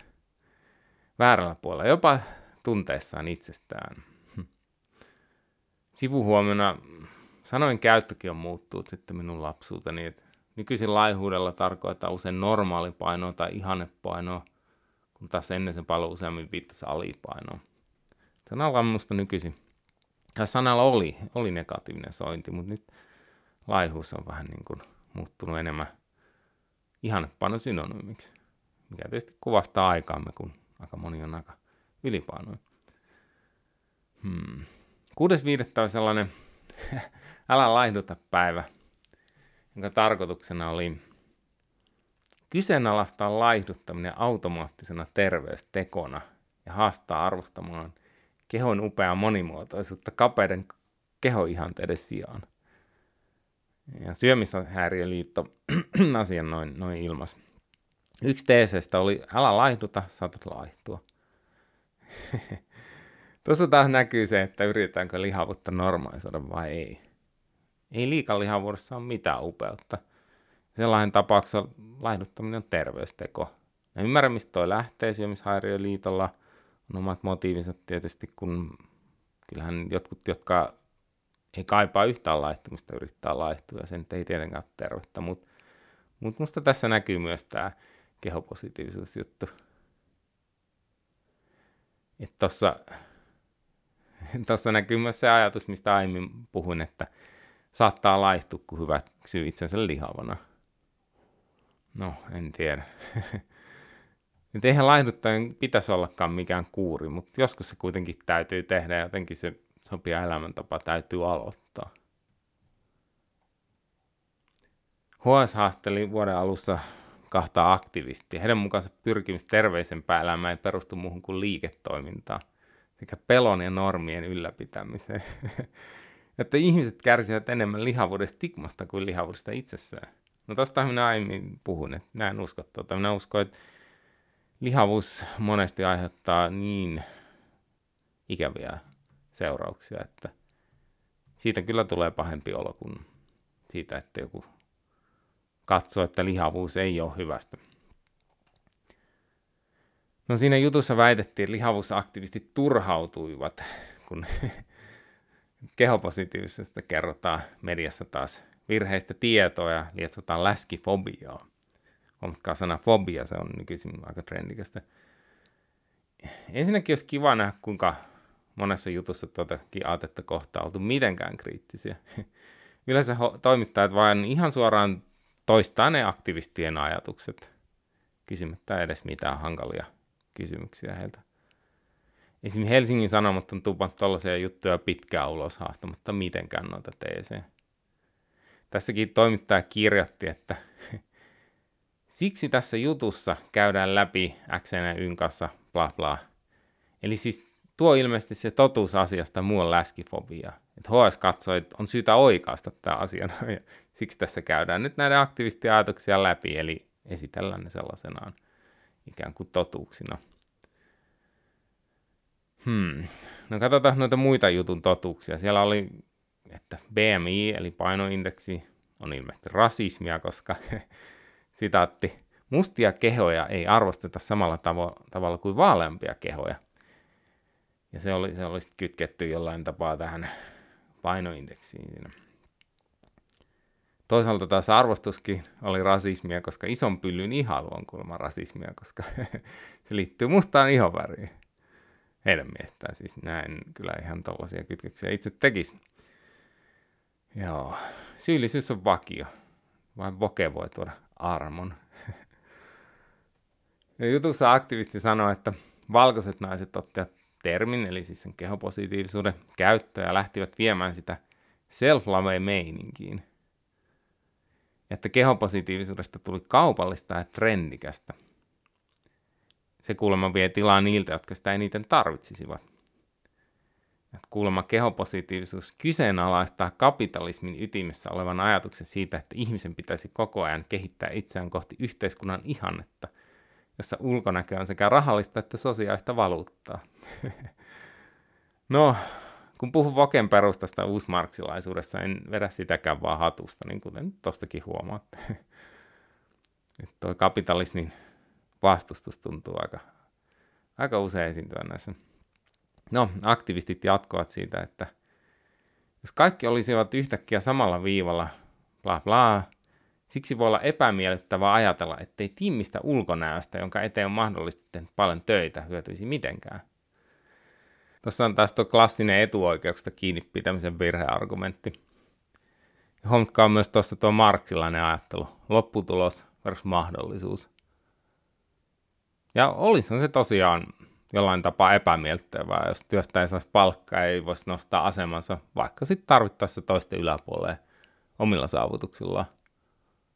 väärällä puolella, jopa tunteessaan itsestään. Sivuhuomiona sanoin käyttökin on muuttunut sitten minun lapsuuteni. Et nykyisin laihuudella tarkoittaa usein normaalipainoa tai ihannepainoa, kun taas ennen se paljon useammin viittasi alipainoa. Sanalla on minusta nykyisin, ja sanalla oli, oli negatiivinen sointi, mutta nyt laihuus on vähän niin kuin muuttunut enemmän ihannepaino synonyymiksi, mikä tietysti kuvastaa aikaamme, kun aika moni on aika ylipainoin. Hmm. 6.5. on sellainen älä laihduta päivä, jonka tarkoituksena oli kyseenalaistaa laihduttaminen automaattisena terveystekona ja haastaa arvostamaan kehon upeaa monimuotoisuutta kapeiden kehoihanteiden sijaan. Ja syömishäiriöliitto asian noin, noin ilmas. Yksi teeseistä oli, älä laihduta, saatat laihtua. Tuossa taas näkyy se, että yritetäänkö lihavuutta normalisoida vai ei. Ei liikalihavuudessa ole mitään upeutta. Sellainen tapauksessa laihduttaminen on terveysteko. Ja ymmärrän, mistä toi lähtee syömishäiriöliitolla. On omat motiivinsa tietysti, kun kyllähän jotkut, jotka ei kaipaa yhtään laihtumista, yrittää laihtua, ja sen ei tietenkään ole tervettä, mutta mut musta tässä näkyy myös tämä kehopositiivisuusjuttu. Että tuossa tuossa näkyy myös se ajatus, mistä aiemmin puhuin, että saattaa laihtua, kun hyväksyy itsensä lihavana. No, en tiedä. Nyt eihän laihduttajan pitäisi ollakaan mikään kuuri, mutta joskus se kuitenkin täytyy tehdä jotenkin se sopia elämäntapa täytyy aloittaa. HS haasteli vuoden alussa kahta aktivistia. Heidän mukaansa pyrkimys terveisempää elämään ei perustu muuhun kuin liiketoimintaan sekä pelon ja normien ylläpitämiseen. että ihmiset kärsivät enemmän lihavuuden stigmasta kuin lihavuudesta itsessään. No tosta minä aiemmin puhun, että näin usko tuota. Minä uskon, että lihavuus monesti aiheuttaa niin ikäviä seurauksia, että siitä kyllä tulee pahempi olo kuin siitä, että joku katsoo, että lihavuus ei ole hyvästä. No siinä jutussa väitettiin, että lihavuusaktivistit turhautuivat, kun kehopositiivisesta kerrotaan mediassa taas virheistä tietoa ja lietsotaan läskifobiaa. Huomatkaa sana fobia, se on nykyisin aika trendikästä. Ensinnäkin olisi kiva nähdä, kuinka monessa jutussa tuotakin aatetta kohtaa oltu mitenkään kriittisiä. Yleensä toimittajat vain ihan suoraan toistaa ne aktivistien ajatukset, kysymättä edes mitään hankalia kysymyksiä heiltä. Esimerkiksi Helsingin Sanomat on tupannut tällaisia juttuja pitkään ulos haastamatta mitenkään noita teeseen. Tässäkin toimittaja kirjoitti, että siksi tässä jutussa käydään läpi X ja Y kanssa bla bla. Eli siis tuo ilmeisesti se totuus asiasta muu läskifobia. Että HS katsoi, että on syytä oikaista tämä asia, siksi tässä käydään nyt näiden aktivistien ajatuksia läpi, eli esitellään ne sellaisenaan ikään kuin totuuksina. Hmm. No katsotaan noita muita jutun totuuksia. Siellä oli, että BMI eli painoindeksi on ilmeisesti rasismia, koska sitaatti, mustia kehoja ei arvosteta samalla tavo- tavalla kuin vaaleampia kehoja. Ja se oli, se oli kytketty jollain tapaa tähän painoindeksiin siinä. Toisaalta taas arvostuskin oli rasismia, koska ison pyllyn ihailu on kuulemma rasismia, koska se liittyy mustaan ihonväriin. Heidän mielestään siis näin kyllä ihan tällaisia kytköksiä itse tekisi. Joo, syyllisyys on vakio. Vain voke voi tuoda armon. Ja jutussa aktivisti sanoi, että valkoiset naiset ottivat termin, eli siis sen kehopositiivisuuden käyttöä ja lähtivät viemään sitä self-love-meininkiin. Että kehopositiivisuudesta tuli kaupallista ja trendikästä. Se kuulemma vie tilaa niiltä, jotka sitä eniten tarvitsisivat. Että kuulemma kehopositiivisuus kyseenalaistaa kapitalismin ytimessä olevan ajatuksen siitä, että ihmisen pitäisi koko ajan kehittää itseään kohti yhteiskunnan ihannetta, jossa ulkonäkö on sekä rahallista että sosiaalista valuuttaa. no, kun puhun Voken perustasta uusmarksilaisuudessa, en vedä sitäkään vaan hatusta, niin kuten tuostakin huomaatte. että tuo kapitalismin vastustus tuntuu aika, aika usein esiintyä näissä. No, aktivistit jatkoivat siitä, että jos kaikki olisivat yhtäkkiä samalla viivalla, bla bla, siksi voi olla epämiellyttävää ajatella, ettei tiimistä ulkonäöstä, jonka eteen on mahdollisesti tehnyt paljon töitä, hyötyisi mitenkään. Tässä on taas tuo klassinen etuoikeuksista kiinni pitämisen virheargumentti. Huomatkaa myös tuossa tuo marksilainen ajattelu. Lopputulos versus mahdollisuus. Ja olisihan se tosiaan jollain tapaa epämiellyttävää, jos työstä ei saisi palkkaa, ei voisi nostaa asemansa, vaikka sitten tarvittaessa toisten yläpuolelle omilla saavutuksillaan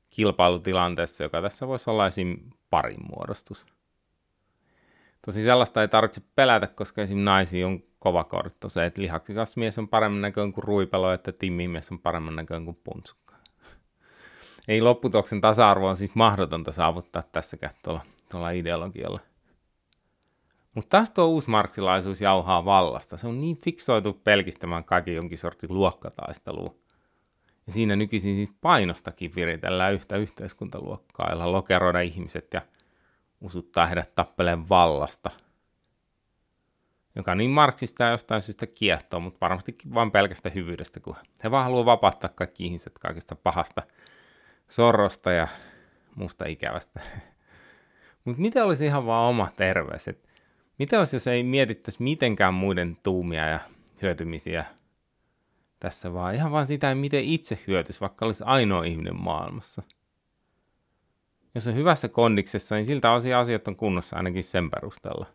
kilpailutilanteessa, joka tässä voisi olla esim. parin muodostus. Tosi sellaista ei tarvitse pelätä, koska esim. naisiin on kova kortto se, että lihaksikas mies on paremmin näköön kuin ruipelo, että timmimies on paremmin näköön kuin puntsukka. Ei lopputoksen tasa-arvo on siis mahdotonta saavuttaa tässäkään tuolla, tuolla ideologialla. Mutta taas tuo uusmarksilaisuus jauhaa vallasta. Se on niin fiksoitu pelkistämään kaiken jonkin sortin luokkataistelua. Ja siinä nykyisin siis painostakin viritellään yhtä yhteiskuntaluokkaa, jolla lokeroida ihmiset ja usuttaa heidät tappeleen vallasta. Joka niin marksista ja jostain syystä kiehtoo, mutta varmasti vain pelkästä hyvyydestä, kun he vaan haluaa vapauttaa kaikki ihmiset kaikesta pahasta sorrosta ja muusta ikävästä. mutta mitä olisi ihan vaan oma terveys? Mitä olisi, jos ei mietittäisi mitenkään muiden tuumia ja hyötymisiä tässä vaan ihan vaan sitä, miten itse hyötyisi, vaikka olisi ainoa ihminen maailmassa. Jos on hyvässä kondiksessa, niin siltä osin asiat on kunnossa ainakin sen perusteella.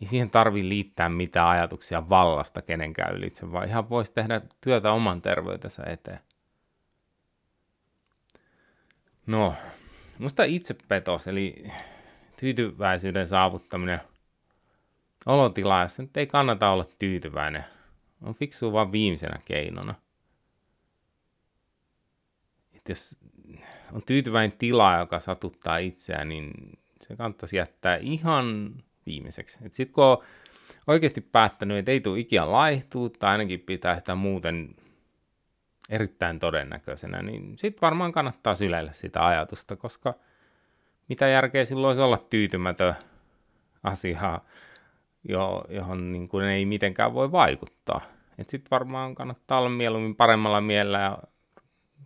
Ei siihen tarvi liittää mitään ajatuksia vallasta kenenkään ylitse, vaan ihan voisi tehdä työtä oman terveytensä eteen. No, musta itsepetos, eli tyytyväisyyden saavuttaminen – olotila, jossa nyt ei kannata olla tyytyväinen. On fiksu vaan viimeisenä keinona. Et jos on tyytyväinen tila, joka satuttaa itseään, niin se kannattaisi jättää ihan viimeiseksi. Sitten kun on oikeasti päättänyt, että ei tule ikinä laihtuu, tai ainakin pitää sitä muuten erittäin todennäköisenä, niin sitten varmaan kannattaa syleillä sitä ajatusta, koska mitä järkeä silloin olisi olla tyytymätön asiaa jo, johon niin kuin ei mitenkään voi vaikuttaa. Sitten varmaan kannattaa olla mieluummin paremmalla mielellä ja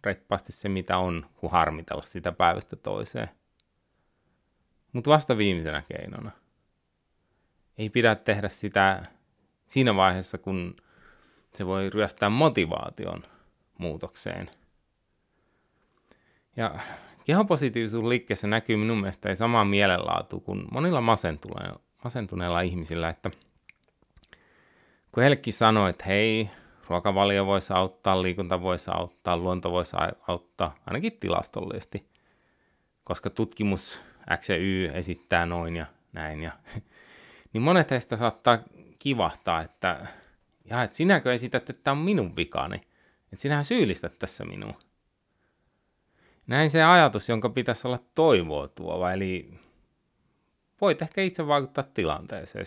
reippaasti se, mitä on, kuin harmitella sitä päivästä toiseen. Mutta vasta viimeisenä keinona. Ei pidä tehdä sitä siinä vaiheessa, kun se voi ryöstää motivaation muutokseen. Ja kehopositiivisuus liikkeessä näkyy minun mielestä ei samaa mielenlaatu kuin monilla masentuneilla masentuneilla ihmisillä, että kun heillekin sanoo, että hei, ruokavalio voisi auttaa, liikunta voisi auttaa, luonto voisi auttaa, ainakin tilastollisesti, koska tutkimus X ja Y esittää noin ja näin, ja, niin monet heistä saattaa kivahtaa, että, ja, että sinäkö esität, että tämä on minun vikani, että sinähän syyllistät tässä minua. Näin se ajatus, jonka pitäisi olla toivoa tuova, eli voit ehkä itse vaikuttaa tilanteeseen.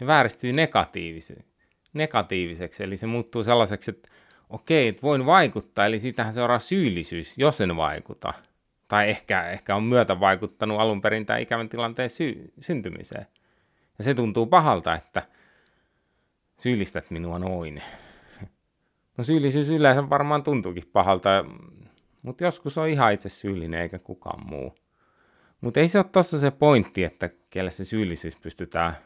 Ja vääristyy negatiiviseksi, negatiiviseksi, eli se muuttuu sellaiseksi, että okei, että voin vaikuttaa, eli siitähän seuraa syyllisyys, jos en vaikuta. Tai ehkä, ehkä on myötä vaikuttanut alun perin tämän ikävän tilanteen sy- syntymiseen. Ja se tuntuu pahalta, että syyllistät minua noin. No syyllisyys yleensä varmaan tuntuukin pahalta, mutta joskus on ihan itse syyllinen eikä kukaan muu. Mutta ei se ole tossa se pointti, että kelle se syyllisyys pystytään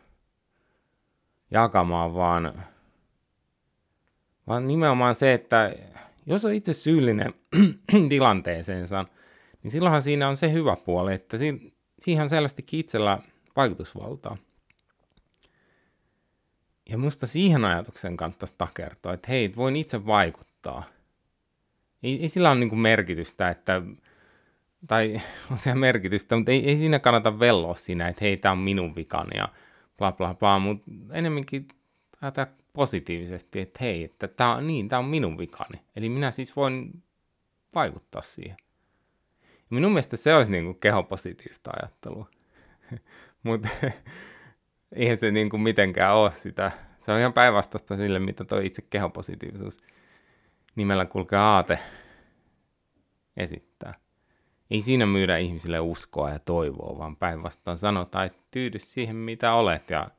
jakamaan, vaan, vaan nimenomaan se, että jos on itse syyllinen tilanteeseensa, niin silloinhan siinä on se hyvä puoli, että siihen on selvästikin itsellä vaikutusvaltaa. Ja musta siihen ajatuksen kannattaisi takertoa, että hei, voin itse vaikuttaa. Ei, ei sillä ole niin merkitystä, että, tai on siellä merkitystä, mutta ei, ei siinä kannata velloa siinä, että hei, tämä on minun vikani ja bla bla bla, mutta enemmänkin ajatella positiivisesti, että hei, että tämä on niin, tämä on minun vikani. Eli minä siis voin vaikuttaa siihen. Ja minun mielestä se olisi niin kuin kehopositiivista ajattelua. mutta eihän se niin kuin mitenkään ole sitä. Se on ihan päinvastaista sille, mitä tuo itse kehopositiivisuus nimellä kulkee aate esittää. Ei siinä myydä ihmisille uskoa ja toivoa, vaan päinvastoin sanotaan, että tyydy siihen, mitä olet ja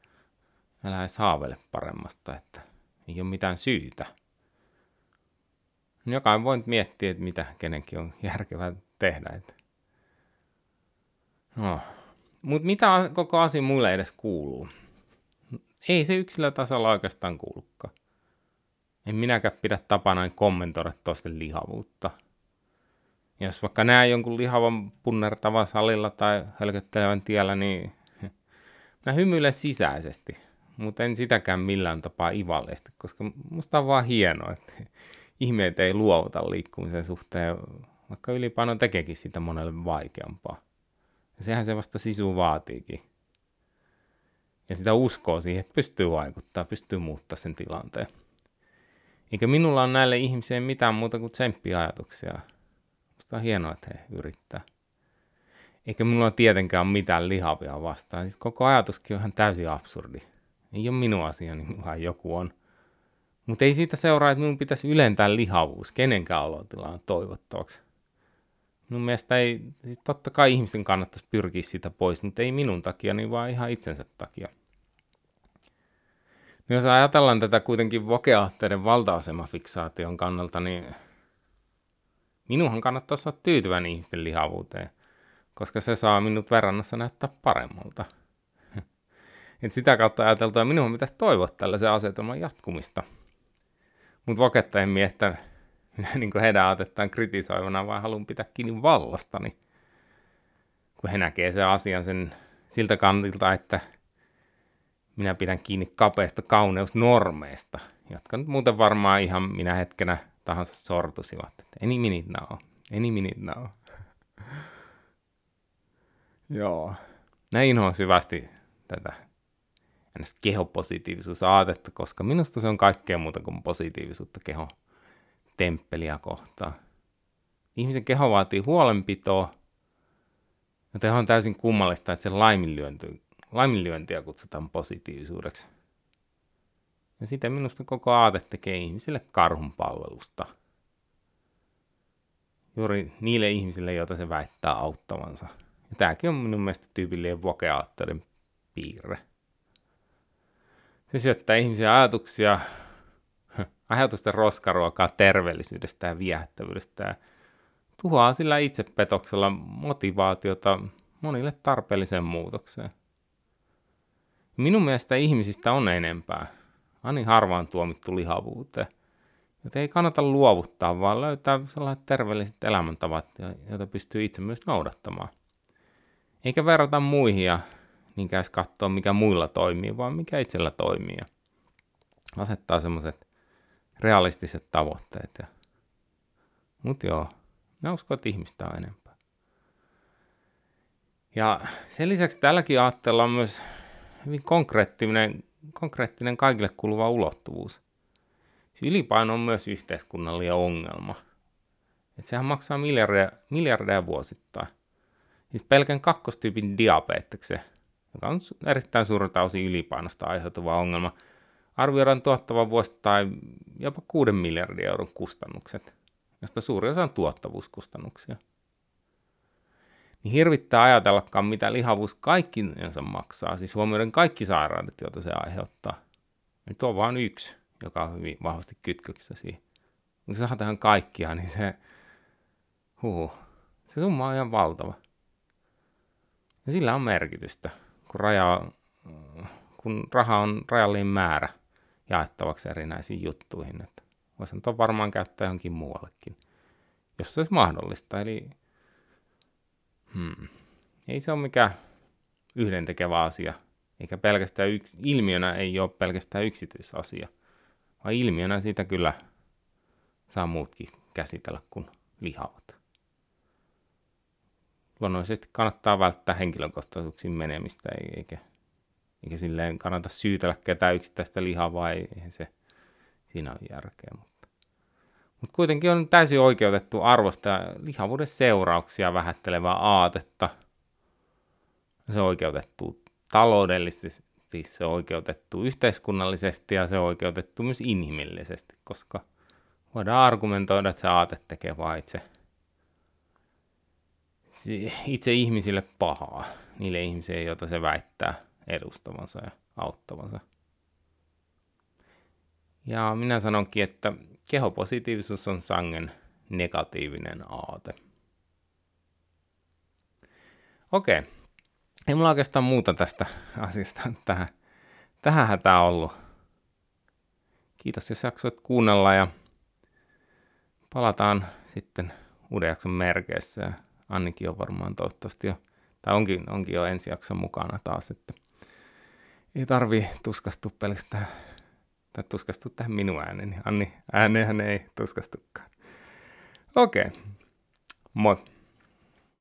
älä edes haaveile paremmasta, että ei ole mitään syytä. Jokainen voi miettiä, että mitä kenenkin on järkevää tehdä. Että. No. Mutta mitä koko asia muille edes kuuluu? Ei se yksilötasolla oikeastaan kuulukaan. En minäkään pidä tapana kommentoida toisten lihavuutta. Jos vaikka näen jonkun lihavan punnertavan salilla tai hölköttelevän tiellä, niin mä hymyilen sisäisesti, mutta en sitäkään millään tapaa ivalleesti, koska musta on vaan hienoa, että ihmeet ei luovuta liikkumisen suhteen, vaikka ylipaino tekeekin sitä monelle vaikeampaa. Ja sehän se vasta sisu vaatiikin. Ja sitä uskoo siihen, että pystyy vaikuttaa, pystyy muuttaa sen tilanteen. Eikä minulla ole näille ihmisille mitään muuta kuin tsemppiajatuksia. Musta on hienoa, että he yrittää. Eikä minulla tietenkään ole mitään lihavia vastaan. Siis koko ajatuskin on ihan täysin absurdi. Ei ole minun asiani, vaan joku on. Mutta ei siitä seuraa, että minun pitäisi ylentää lihavuus kenenkään olotilaan toivottavaksi. Minun mielestä ei, siis totta kai ihmisten kannattaisi pyrkiä sitä pois, mutta ei minun takia, niin vaan ihan itsensä takia. Niin jos ajatellaan tätä kuitenkin vokeahteiden valta-asemafiksaation kannalta, niin minunhan kannattaisi olla tyytyväinen ihmisten lihavuuteen, koska se saa minut verrannassa näyttää paremmalta. Et sitä kautta ajateltua minun pitäisi toivoa tällaisen asetelman jatkumista. Mutta vokettajien miestä niin heidän ajatettaan kritisoivana, vaan haluan pitää kiinni vallastani. Kun he näkee sen asian sen siltä kantilta, että minä pidän kiinni kapeista kauneusnormeista, jotka nyt muuten varmaan ihan minä hetkenä tahansa sortusivat. Any minute now, any minute now. Joo. Näin on syvästi tätä kehopositiivisuusaatetta, koska minusta se on kaikkea muuta kuin positiivisuutta keho temppeliä kohtaan. Ihmisen keho vaatii huolenpitoa, joten on täysin kummallista, että se laiminlyönti, laiminlyöntiä kutsutaan positiivisuudeksi. Ja sitten minusta koko aate tekee ihmisille karhun palvelusta. Juuri niille ihmisille, joita se väittää auttavansa. Ja tämäkin on minun mielestä tyypillinen vokeaattorin piirre. Se syöttää ihmisiä ajatuksia, ajatusten roskaruokaa terveellisyydestä ja viehättävyydestä ja tuhoaa sillä itsepetoksella motivaatiota monille tarpeelliseen muutokseen. Minun mielestä ihmisistä on enempää. Ani harvaan tuomittu lihavuuteen. Joten ei kannata luovuttaa, vaan löytää sellaiset terveelliset elämäntavat, joita pystyy itse myös noudattamaan. Eikä verrata muihin ja niinkään katsoa, mikä muilla toimii, vaan mikä itsellä toimii. asettaa semmoiset realistiset tavoitteet. Ja... Mutta joo, mä uskon, että ihmistä on enempää. Ja sen lisäksi tälläkin aatteella on myös hyvin konkreettinen, konkreettinen kaikille kuuluva ulottuvuus. Ylipaino on myös yhteiskunnallinen ongelma. Et sehän maksaa miljardeja, miljardeja vuosittain. Siis pelkän kakkostyypin diabeteksen, joka on erittäin suurta osin ylipainosta aiheutuva ongelma, arvioidaan tuottavan vuosittain jopa 6 miljardin euron kustannukset, josta suuri osa on tuottavuuskustannuksia niin hirvittää ajatellakaan, mitä lihavuus kaikkinensa maksaa, siis huomioiden kaikki sairaudet, joita se aiheuttaa. Nyt on vain yksi, joka on hyvin vahvasti kytköksissä siihen. Mutta jos tähän kaikkia, niin se, huhu, se summa on ihan valtava. Ja sillä on merkitystä, kun, raja, kun raha on rajallinen määrä jaettavaksi erinäisiin juttuihin. Että voisin tuon varmaan käyttää johonkin muuallekin, jos se olisi mahdollista. Eli Hmm. ei se ole mikään yhdentekevä asia, eikä pelkästään yks, ilmiönä ei ole pelkästään yksityisasia, vaan ilmiönä siitä kyllä saa muutkin käsitellä kuin lihavat. Luonnollisesti kannattaa välttää henkilökohtaisuuksiin menemistä, eikä, eikä silleen kannata syytellä ketään yksittäistä lihavaa, eihän se siinä ole järkeä. Mutta, mutta kuitenkin on täysin oikeutettu arvostaa lihavuuden seurauksia vähättelevää aatetta. Se on oikeutettu taloudellisesti, se on oikeutettu yhteiskunnallisesti ja se on oikeutettu myös inhimillisesti, koska – voidaan argumentoida, että se aate tekee vain itse, itse ihmisille pahaa, niille ihmisille, joita se väittää edustavansa ja auttavansa. Ja minä sanonkin, että kehopositiivisuus on sangen negatiivinen aate. Okei. Ei mulla oikeastaan muuta tästä asiasta tähän, tähän tämä ollut. Kiitos, jos jaksoit kuunnella ja palataan sitten uuden jakson merkeissä. Ja Annikin on varmaan toivottavasti jo, tai onkin, onkin jo ensi jakson mukana taas, että ei tarvi tuskastua pelkästään, tai tuskastua tähän minun ääneni. Anni ääneen ei tuskastukaan. Okei, okay. moi.